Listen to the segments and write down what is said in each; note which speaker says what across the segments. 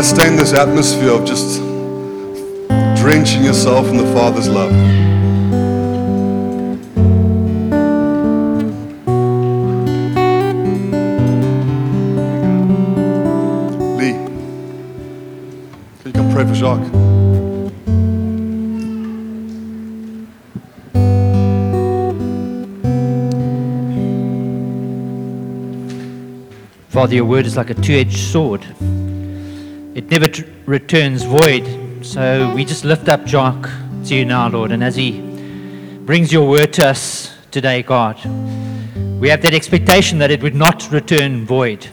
Speaker 1: guys stay in this atmosphere of just drenching yourself in the Father's love. Lee, can you come pray for Jacques.
Speaker 2: Father, your word is like a two edged sword. Never t- returns void. So we just lift up Jacques to you now, Lord. And as he brings your word to us today, God, we have that expectation that it would not return void.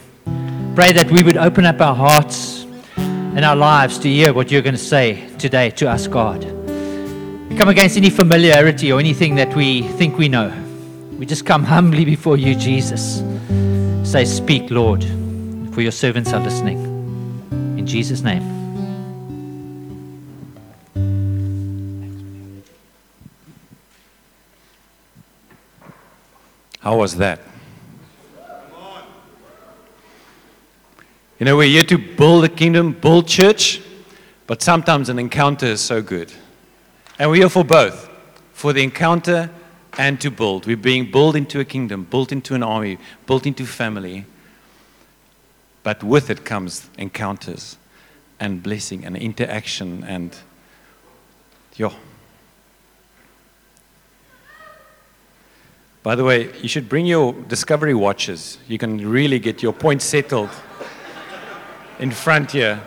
Speaker 2: Pray that we would open up our hearts and our lives to hear what you're going to say today to us, God. We come against any familiarity or anything that we think we know. We just come humbly before you, Jesus. Say, Speak, Lord, for your servants are listening. Jesus' name.
Speaker 3: How was that? You know, we're here to build a kingdom, build church, but sometimes an encounter is so good. And we're here for both for the encounter and to build. We're being built into a kingdom, built into an army, built into family. But with it comes encounters and blessing and interaction and, yo. By the way, you should bring your discovery watches. You can really get your points settled in front here.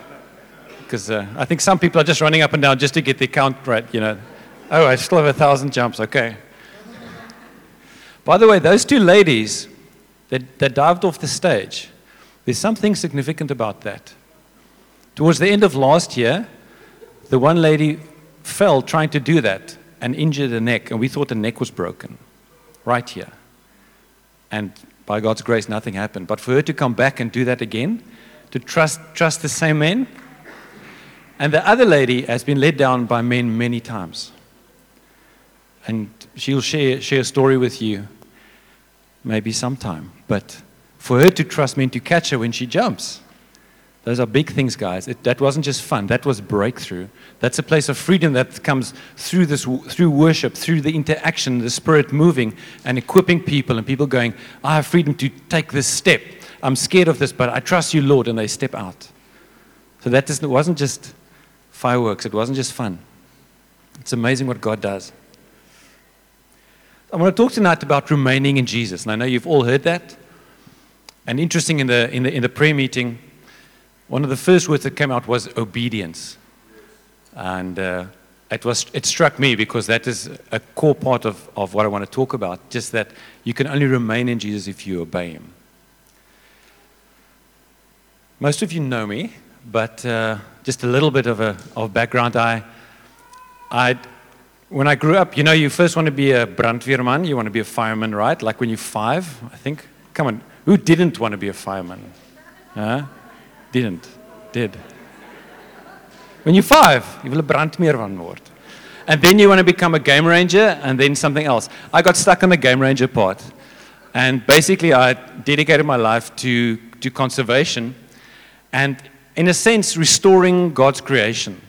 Speaker 3: Because uh, I think some people are just running up and down just to get the count right, you know. Oh, I still have a thousand jumps, okay. By the way, those two ladies that, that dived off the stage, there's something significant about that. Towards the end of last year, the one lady fell trying to do that and injured her neck, and we thought the neck was broken right here. And by God's grace, nothing happened. But for her to come back and do that again, to trust, trust the same men, and the other lady has been led down by men many times. And she'll share, share a story with you maybe sometime. But for her to trust men to catch her when she jumps, those are big things, guys. It, that wasn't just fun. That was breakthrough. That's a place of freedom that comes through this, through worship, through the interaction, the Spirit moving and equipping people, and people going, "I have freedom to take this step. I'm scared of this, but I trust you, Lord," and they step out. So that wasn't just fireworks. It wasn't just fun. It's amazing what God does. I want to talk tonight about remaining in Jesus, and I know you've all heard that. And interesting in the in the in the prayer meeting one of the first words that came out was obedience. And uh, it, was, it struck me because that is a core part of, of what I want to talk about, just that you can only remain in Jesus if you obey Him. Most of you know me, but uh, just a little bit of, a, of background. I, I, when I grew up, you know, you first want to be a brandweerman, you want to be a fireman, right? Like when you're five, I think. Come on, who didn't want to be a fireman? Huh? Didn't. Did. When you're five, you will a brandweerman word. And then you want to become a game ranger and then something else. I got stuck on the game ranger part. And basically, I dedicated my life to, to conservation and, in a sense, restoring God's creation.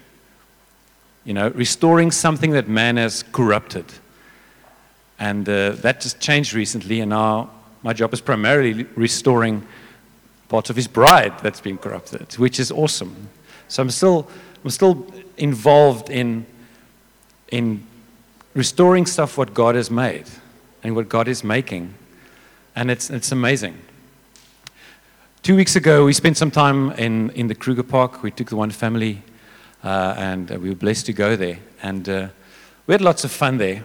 Speaker 3: You know, restoring something that man has corrupted. And uh, that just changed recently, and now my job is primarily restoring parts of his bride that's been corrupted, which is awesome. So I'm still, I'm still involved in, in restoring stuff what God has made and what God is making. And it's, it's amazing. Two weeks ago, we spent some time in, in the Kruger Park. We took the one family, uh, and we were blessed to go there. And uh, we had lots of fun there.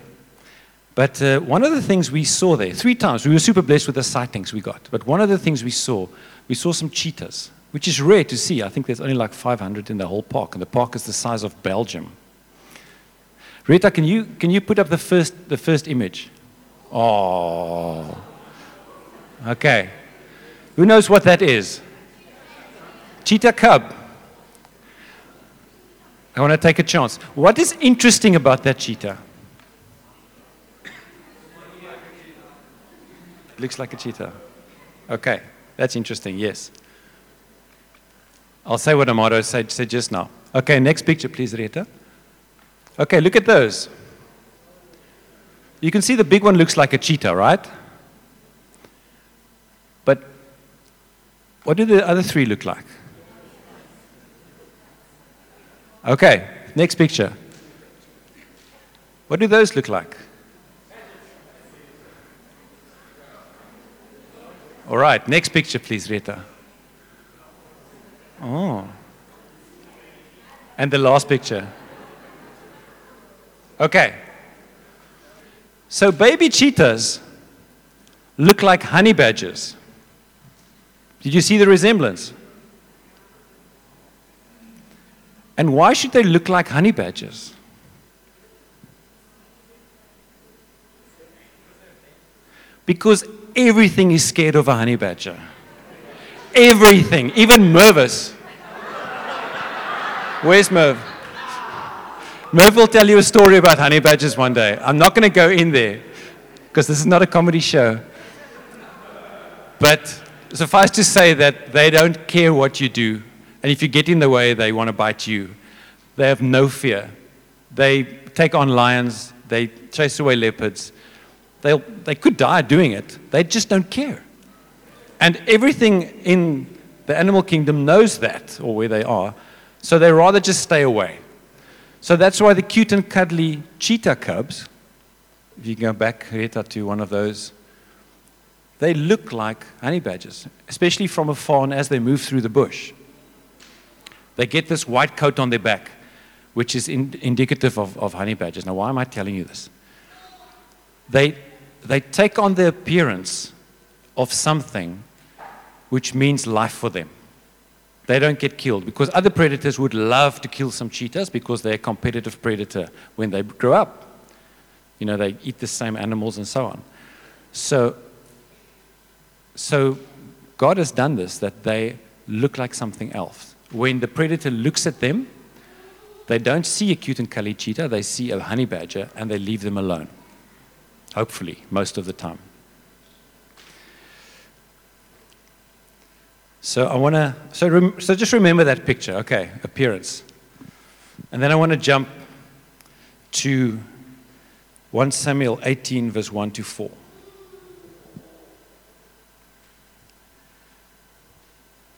Speaker 3: But uh, one of the things we saw there, three times, we were super blessed with the sightings we got. But one of the things we saw we saw some cheetahs, which is rare to see. I think there's only like 500 in the whole park, and the park is the size of Belgium. Rita, can you, can you put up the first, the first image? Oh. Okay. Who knows what that is? Cheetah cub. I want to take a chance. What is interesting about that cheetah? Looks like a cheetah. Okay. That's interesting, yes. I'll say what Amado said, said just now. Okay, next picture, please, Rita. Okay, look at those. You can see the big one looks like a cheetah, right? But what do the other three look like? Okay, next picture. What do those look like? All right, next picture, please, Rita. Oh. And the last picture. Okay. So baby cheetahs look like honey badgers. Did you see the resemblance? And why should they look like honey badgers? Because everything is scared of a honey badger. Everything, even Mervis. Where's Merv? Merv will tell you a story about honey badgers one day. I'm not going to go in there because this is not a comedy show. But suffice to say that they don't care what you do. And if you get in the way, they want to bite you. They have no fear. They take on lions, they chase away leopards. They'll, they could die doing it, they just don't care. And everything in the animal kingdom knows that, or where they are, so they rather just stay away. So that's why the cute and cuddly cheetah cubs, if you go back, Rita, to one of those, they look like honey badgers, especially from afar and as they move through the bush. They get this white coat on their back, which is in, indicative of, of honey badgers. Now, why am I telling you this? They, they take on the appearance of something which means life for them. They don't get killed because other predators would love to kill some cheetahs because they're a competitive predator when they grow up. You know, they eat the same animals and so on. So, so God has done this that they look like something else. When the predator looks at them, they don't see a cute and cuddly cheetah, they see a honey badger and they leave them alone. Hopefully, most of the time. So I want to, so, rem, so just remember that picture, okay, appearance. And then I want to jump to 1 Samuel 18, verse 1 to 4.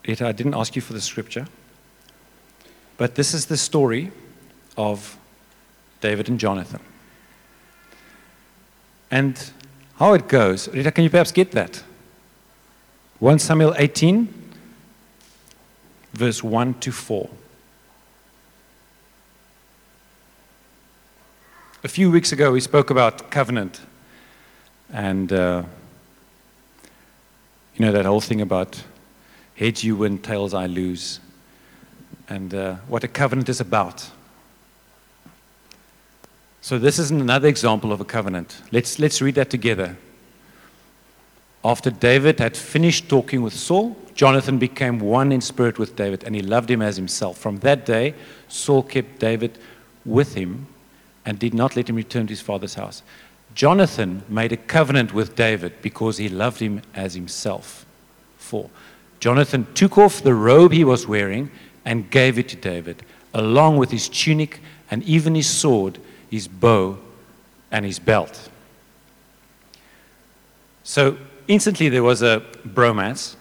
Speaker 3: Rita, I didn't ask you for the scripture, but this is the story of David and Jonathan. And how it goes, Rita, can you perhaps get that? 1 Samuel 18, verse 1 to 4. A few weeks ago, we spoke about covenant and, uh, you know, that whole thing about heads you win, tails I lose, and uh, what a covenant is about. So, this is another example of a covenant. Let's, let's read that together. After David had finished talking with Saul, Jonathan became one in spirit with David, and he loved him as himself. From that day, Saul kept David with him and did not let him return to his father's house. Jonathan made a covenant with David because he loved him as himself. Four. Jonathan took off the robe he was wearing and gave it to David, along with his tunic and even his sword, his bow, and his belt. So instantly there was a bromance.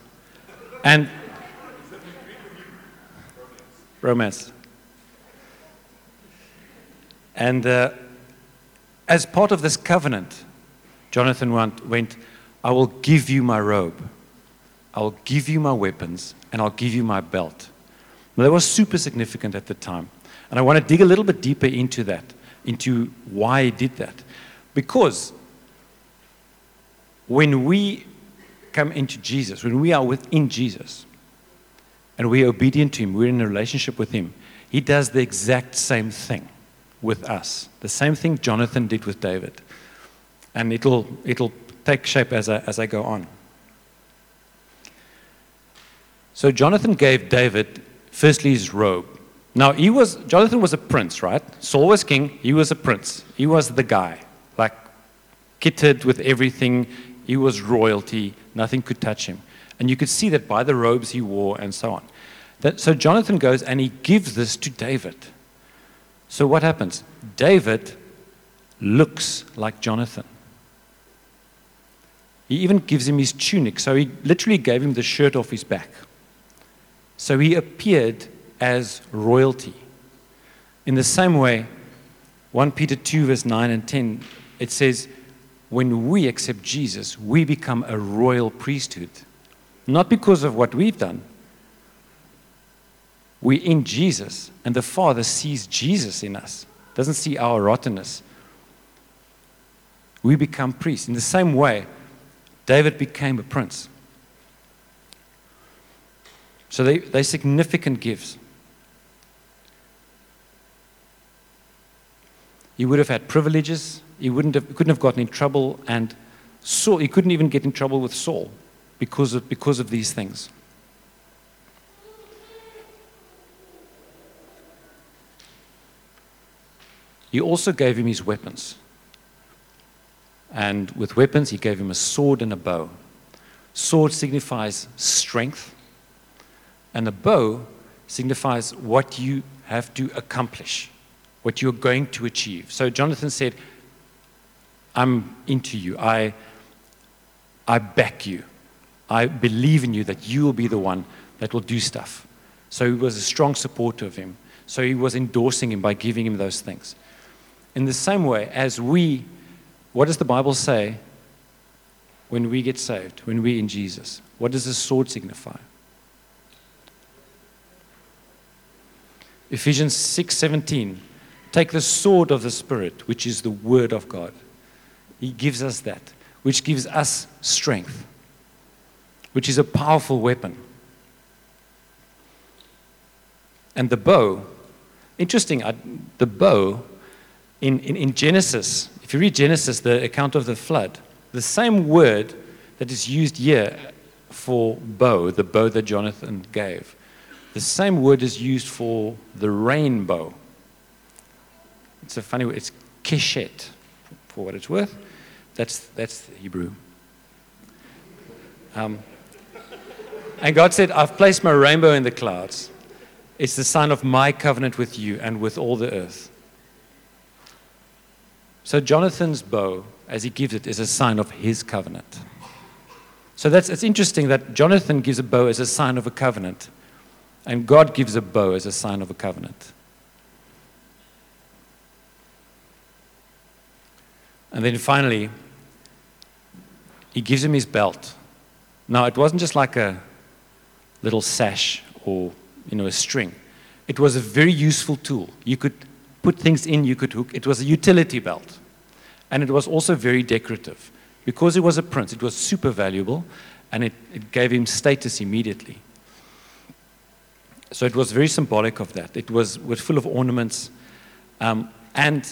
Speaker 3: And romance. And uh, as part of this covenant, Jonathan went, I will give you my robe, I will give you my weapons, and I'll give you my belt. Now, that was super significant at the time. And I want to dig a little bit deeper into that, into why he did that. Because when we come into Jesus, when we are within Jesus, and we're obedient to Him, we're in a relationship with Him, He does the exact same thing with us. The same thing Jonathan did with David. And it'll, it'll take shape as I, as I go on. So Jonathan gave David, firstly, his robe. Now, he was, Jonathan was a prince, right? Saul was king, he was a prince. He was the guy, like kitted with everything. He was royalty, nothing could touch him. And you could see that by the robes he wore and so on. That, so Jonathan goes and he gives this to David. So what happens? David looks like Jonathan. He even gives him his tunic. So he literally gave him the shirt off his back. So he appeared as royalty. In the same way, 1 Peter 2, verse 9 and 10, it says, When we accept Jesus, we become a royal priesthood. Not because of what we've done. We're in Jesus, and the Father sees Jesus in us, doesn't see our rottenness. We become priests. In the same way, David became a prince. So they, they're significant gifts. He would have had privileges. He wouldn't have, couldn't have gotten in trouble, and Saul, he couldn't even get in trouble with Saul because of, because of these things. He also gave him his weapons. And with weapons, he gave him a sword and a bow. Sword signifies strength, and a bow signifies what you have to accomplish, what you're going to achieve. So Jonathan said, I'm into you. I, I back you. I believe in you that you will be the one that will do stuff. So he was a strong supporter of him. So he was endorsing him by giving him those things. In the same way, as we, what does the Bible say when we get saved, when we're in Jesus? What does the sword signify? Ephesians 6:17 Take the sword of the spirit which is the word of God. He gives us that which gives us strength which is a powerful weapon. And the bow interesting I, the bow in, in, in Genesis if you read Genesis the account of the flood the same word that is used here for bow the bow that Jonathan gave the same word is used for the rainbow. It's a funny word. It's keshet, for what it's worth. That's, that's Hebrew. Um, and God said, I've placed my rainbow in the clouds. It's the sign of my covenant with you and with all the earth. So Jonathan's bow, as he gives it, is a sign of his covenant. So that's, it's interesting that Jonathan gives a bow as a sign of a covenant. And God gives a bow as a sign of a covenant. And then finally, he gives him his belt. Now, it wasn't just like a little sash or, you know, a string. It was a very useful tool. You could put things in, you could hook. It was a utility belt. And it was also very decorative. Because he was a prince, it was super valuable, and it, it gave him status immediately. So it was very symbolic of that. It was, was full of ornaments. Um, and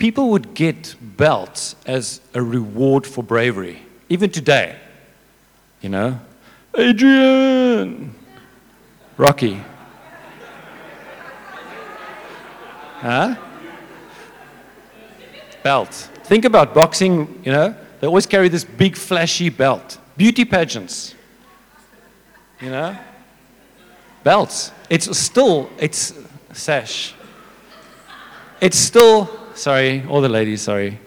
Speaker 3: people would get belts as a reward for bravery, even today. You know, Adrian, Rocky. Huh? Belt. Think about boxing, you know, they always carry this big flashy belt. Beauty pageants. You know? belts. It's still, it's sash. It's still, sorry, all the ladies, sorry.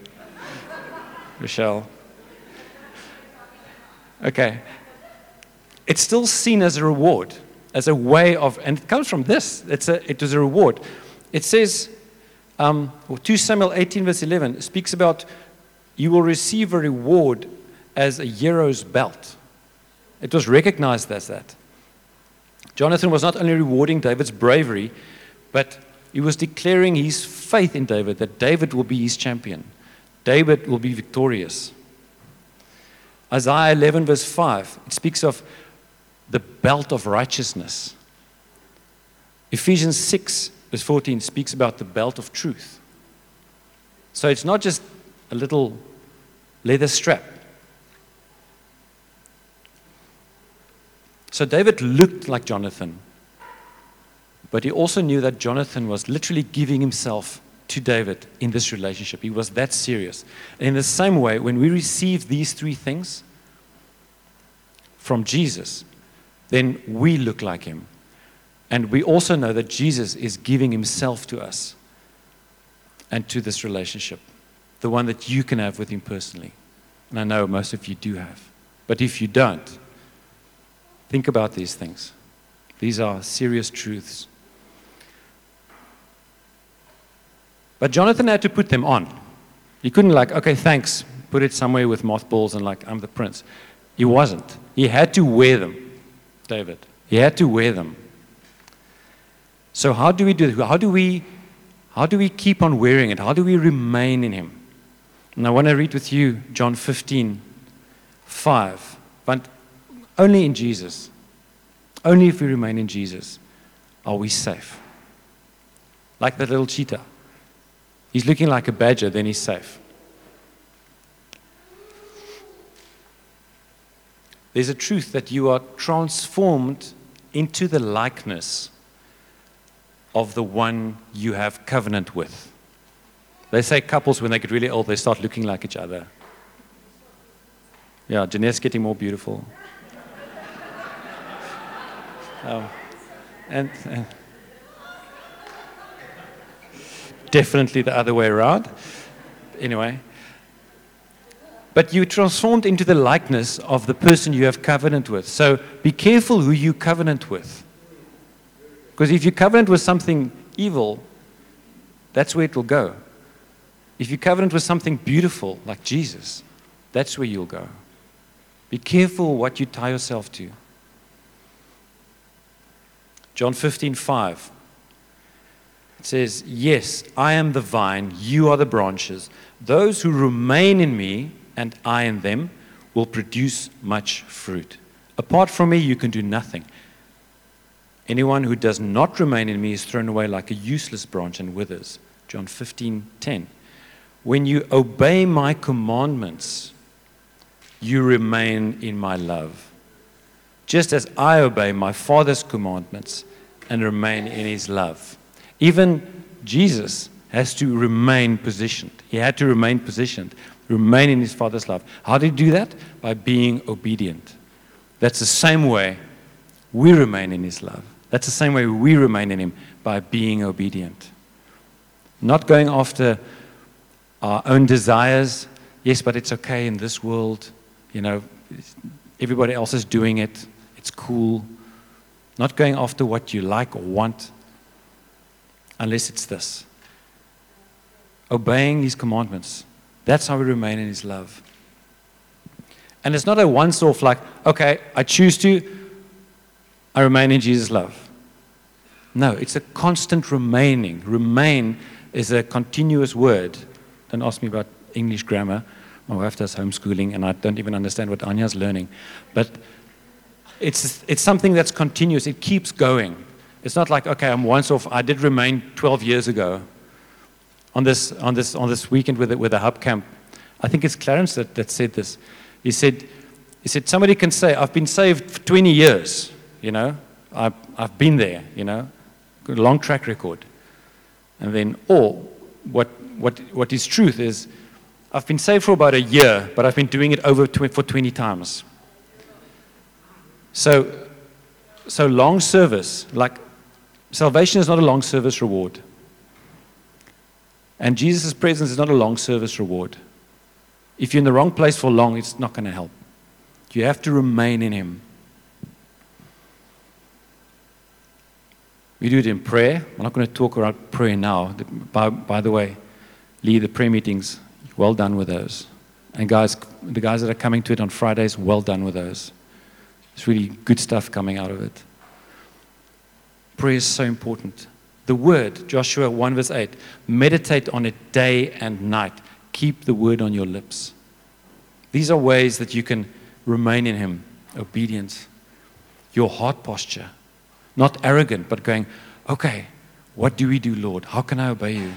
Speaker 3: Rochelle. Okay. It's still seen as a reward, as a way of, and it comes from this. It's a, it is a reward. It says, um, 2 Samuel 18, verse 11, speaks about you will receive a reward as a hero's belt. It was recognized as that. Jonathan was not only rewarding David's bravery, but he was declaring his faith in David that David will be his champion. David will be victorious. Isaiah 11, verse 5, it speaks of the belt of righteousness. Ephesians 6, verse 14, speaks about the belt of truth. So it's not just a little leather strap, So David looked like Jonathan, but he also knew that Jonathan was literally giving himself to David in this relationship. He was that serious. And in the same way, when we receive these three things from Jesus, then we look like him. And we also know that Jesus is giving himself to us and to this relationship, the one that you can have with him personally. And I know most of you do have. But if you don't, think about these things. These are serious truths. But Jonathan had to put them on. He couldn't, like, okay, thanks, put it somewhere with mothballs and, like, I'm the prince. He wasn't. He had to wear them, David. He had to wear them. So, how do we do it? How do we, how do we keep on wearing it? How do we remain in Him? And I want to read with you John 15, 5. But only in Jesus, only if we remain in Jesus, are we safe. Like that little cheetah. He's looking like a badger, then he's safe. There's a truth that you are transformed into the likeness of the one you have covenant with. They say couples, when they get really old, they start looking like each other. Yeah, Jeanette's getting more beautiful. Um, and, and definitely the other way around. Anyway. But you transformed into the likeness of the person you have covenant with. So be careful who you covenant with. Because if you covenant with something evil, that's where it will go. If you covenant with something beautiful, like Jesus, that's where you'll go. Be careful what you tie yourself to. John 15, 5. It says, Yes, I am the vine, you are the branches. Those who remain in me and I in them will produce much fruit. Apart from me, you can do nothing. Anyone who does not remain in me is thrown away like a useless branch and withers. John 15, 10. When you obey my commandments, you remain in my love. Just as I obey my Father's commandments and remain in his love. Even Jesus has to remain positioned. He had to remain positioned, remain in his Father's love. How did he do that? By being obedient. That's the same way we remain in his love. That's the same way we remain in him by being obedient. Not going after our own desires. Yes, but it's okay in this world. You know, everybody else is doing it. It's cool. Not going after what you like or want, unless it's this obeying His commandments. That's how we remain in His love. And it's not a once off, like, okay, I choose to, I remain in Jesus' love. No, it's a constant remaining. Remain is a continuous word. Don't ask me about English grammar. My wife does homeschooling, and I don't even understand what Anya's learning. But it's, it's something that's continuous, it keeps going. It's not like, okay, I'm once off. I did remain 12 years ago on this, on this, on this weekend with the, with the hub camp. I think it's Clarence that, that said this. He said, he said, somebody can say, I've been saved for 20 years, you know, I've, I've been there, you know, a long track record. And then, or what, what, what is truth is, I've been saved for about a year, but I've been doing it over tw- for 20 times. So, so long service, like salvation is not a long service reward. And Jesus' presence is not a long service reward. If you're in the wrong place for long, it's not going to help. You have to remain in Him. We do it in prayer. I'm not going to talk about prayer now. By, by the way, Lee, the prayer meetings, well done with those. And guys, the guys that are coming to it on Fridays, well done with those. It's really good stuff coming out of it. Prayer is so important. The word, Joshua 1 verse 8, meditate on it day and night. Keep the word on your lips. These are ways that you can remain in Him. Obedience. Your heart posture. Not arrogant, but going, okay, what do we do, Lord? How can I obey you?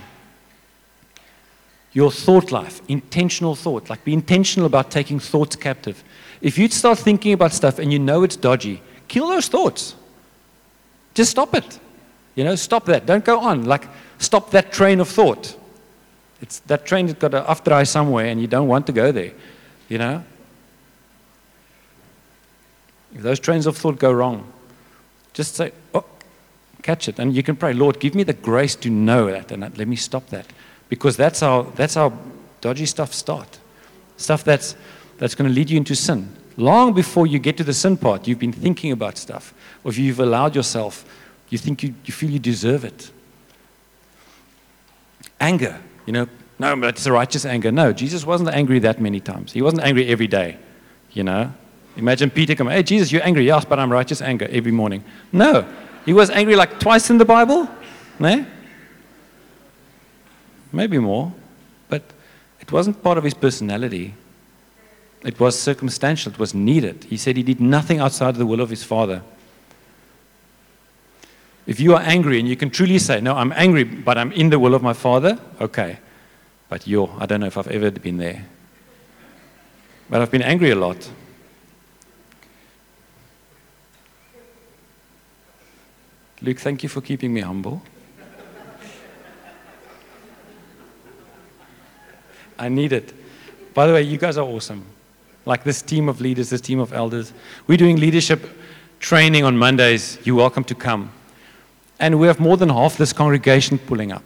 Speaker 3: Your thought life, intentional thought, like be intentional about taking thoughts captive. If you start thinking about stuff and you know it's dodgy, kill those thoughts. Just stop it. You know, stop that. Don't go on. Like, stop that train of thought. It's, that train has got to off dry somewhere and you don't want to go there. You know? If those trains of thought go wrong, just say, oh, catch it. And you can pray, Lord, give me the grace to know that and let me stop that. Because that's how, that's how dodgy stuff starts. Stuff that's, that's going to lead you into sin. Long before you get to the sin part, you've been thinking about stuff. Or if you've allowed yourself, you think you, you feel you deserve it. Anger, you know, no, but it's a righteous anger. No, Jesus wasn't angry that many times. He wasn't angry every day, you know. Imagine Peter coming, hey, Jesus, you're angry. Yes, but I'm righteous anger every morning. No, he was angry like twice in the Bible. No? Maybe more, but it wasn't part of his personality. It was circumstantial, it was needed. He said he did nothing outside of the will of his Father. If you are angry and you can truly say, No, I'm angry, but I'm in the will of my Father, okay. But yo, I don't know if I've ever been there. But I've been angry a lot. Luke, thank you for keeping me humble. I need it. By the way, you guys are awesome. Like this team of leaders, this team of elders. We're doing leadership training on Mondays. You're welcome to come. And we have more than half this congregation pulling up.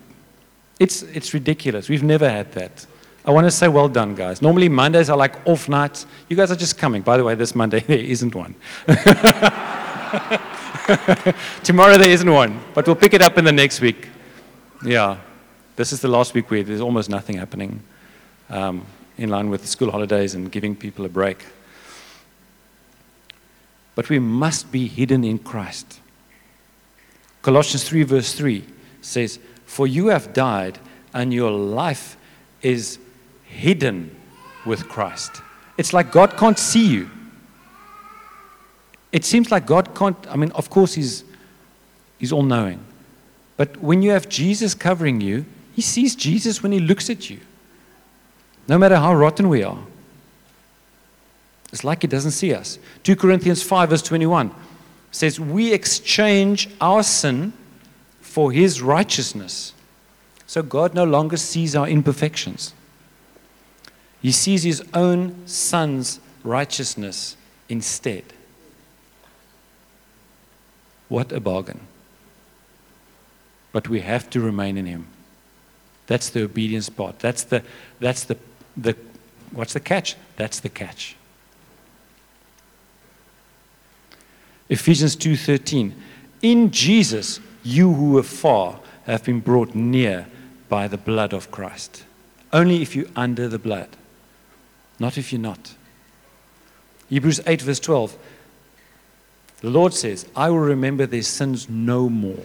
Speaker 3: It's, it's ridiculous. We've never had that. I want to say well done, guys. Normally, Mondays are like off nights. You guys are just coming. By the way, this Monday, there isn't one. Tomorrow, there isn't one. But we'll pick it up in the next week. Yeah. This is the last week where there's almost nothing happening um, in line with the school holidays and giving people a break. But we must be hidden in Christ. Colossians 3, verse 3 says, For you have died, and your life is hidden with Christ. It's like God can't see you. It seems like God can't, I mean, of course, He's, he's all knowing. But when you have Jesus covering you, He sees Jesus when He looks at you. No matter how rotten we are. It's like He doesn't see us. 2 Corinthians 5, verse 21 says, We exchange our sin for His righteousness. So God no longer sees our imperfections. He sees his own son's righteousness instead. What a bargain. But we have to remain in him. That's the obedience part. That's the that's the the what's the catch? That's the catch. Ephesians 2:13 In Jesus you who were far have been brought near by the blood of Christ. Only if you're under the blood, not if you're not. Hebrews 8, verse 12. The Lord says, I will remember their sins no more.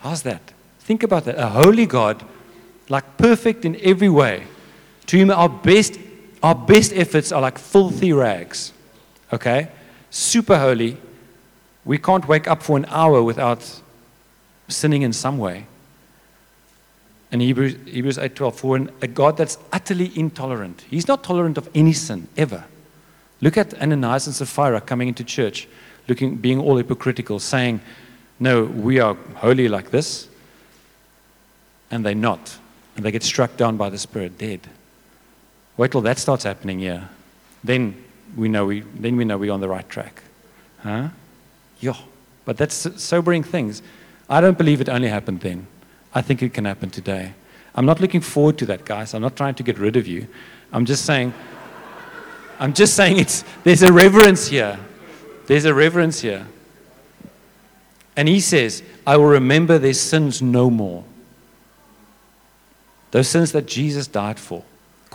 Speaker 3: How's that? Think about that. A holy God, like perfect in every way, to whom our best, our best efforts are like filthy rags. Okay? Super holy. We can't wake up for an hour without sinning in some way. And Hebrews, Hebrews 8.12, for an, a God that's utterly intolerant. He's not tolerant of any sin, ever. Look at Ananias and Sapphira coming into church, looking, being all hypocritical, saying, no, we are holy like this. And they're not. And they get struck down by the Spirit, dead. Wait till that starts happening here. Then we know, we, then we know we're on the right track. Huh? Yeah. But that's sobering things. I don't believe it only happened then. I think it can happen today. I'm not looking forward to that, guys. I'm not trying to get rid of you. I'm just saying, I'm just saying it's, there's a reverence here. There's a reverence here. And he says, I will remember their sins no more. Those sins that Jesus died for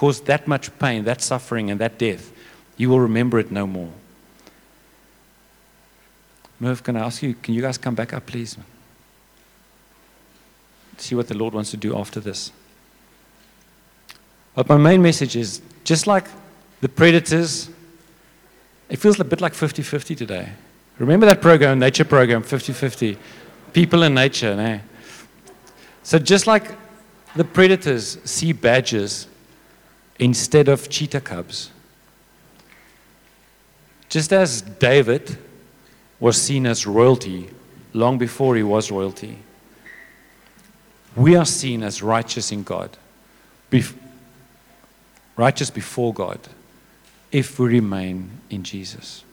Speaker 3: caused that much pain, that suffering, and that death. You will remember it no more. Merv, can I ask you, can you guys come back up, please? See what the Lord wants to do after this. But my main message is just like the predators, it feels a bit like 50 50 today. Remember that program, nature program, 50 50? People and nature, eh? So just like the predators see badgers instead of cheetah cubs, just as David was seen as royalty long before he was royalty, we are seen as righteous in God, bef- righteous before God, if we remain in Jesus.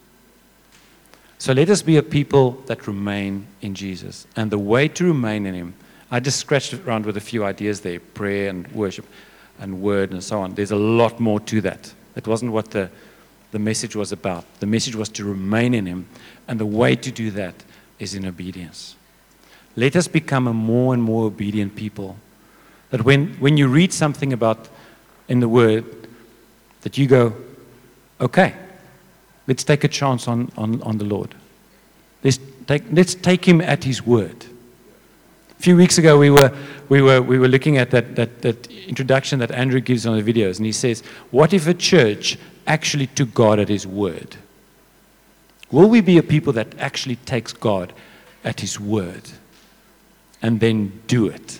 Speaker 3: So let us be a people that remain in Jesus. And the way to remain in Him, I just scratched around with a few ideas there prayer and worship and word and so on. There's a lot more to that. That wasn't what the, the message was about. The message was to remain in Him. And the way to do that is in obedience. Let us become a more and more obedient people. That when, when you read something about in the Word, that you go, okay, let's take a chance on, on, on the Lord. Let's take, let's take Him at His word. A few weeks ago, we were, we were, we were looking at that, that, that introduction that Andrew gives on the videos, and he says, What if a church actually took God at His word? Will we be a people that actually takes God at His word and then do it?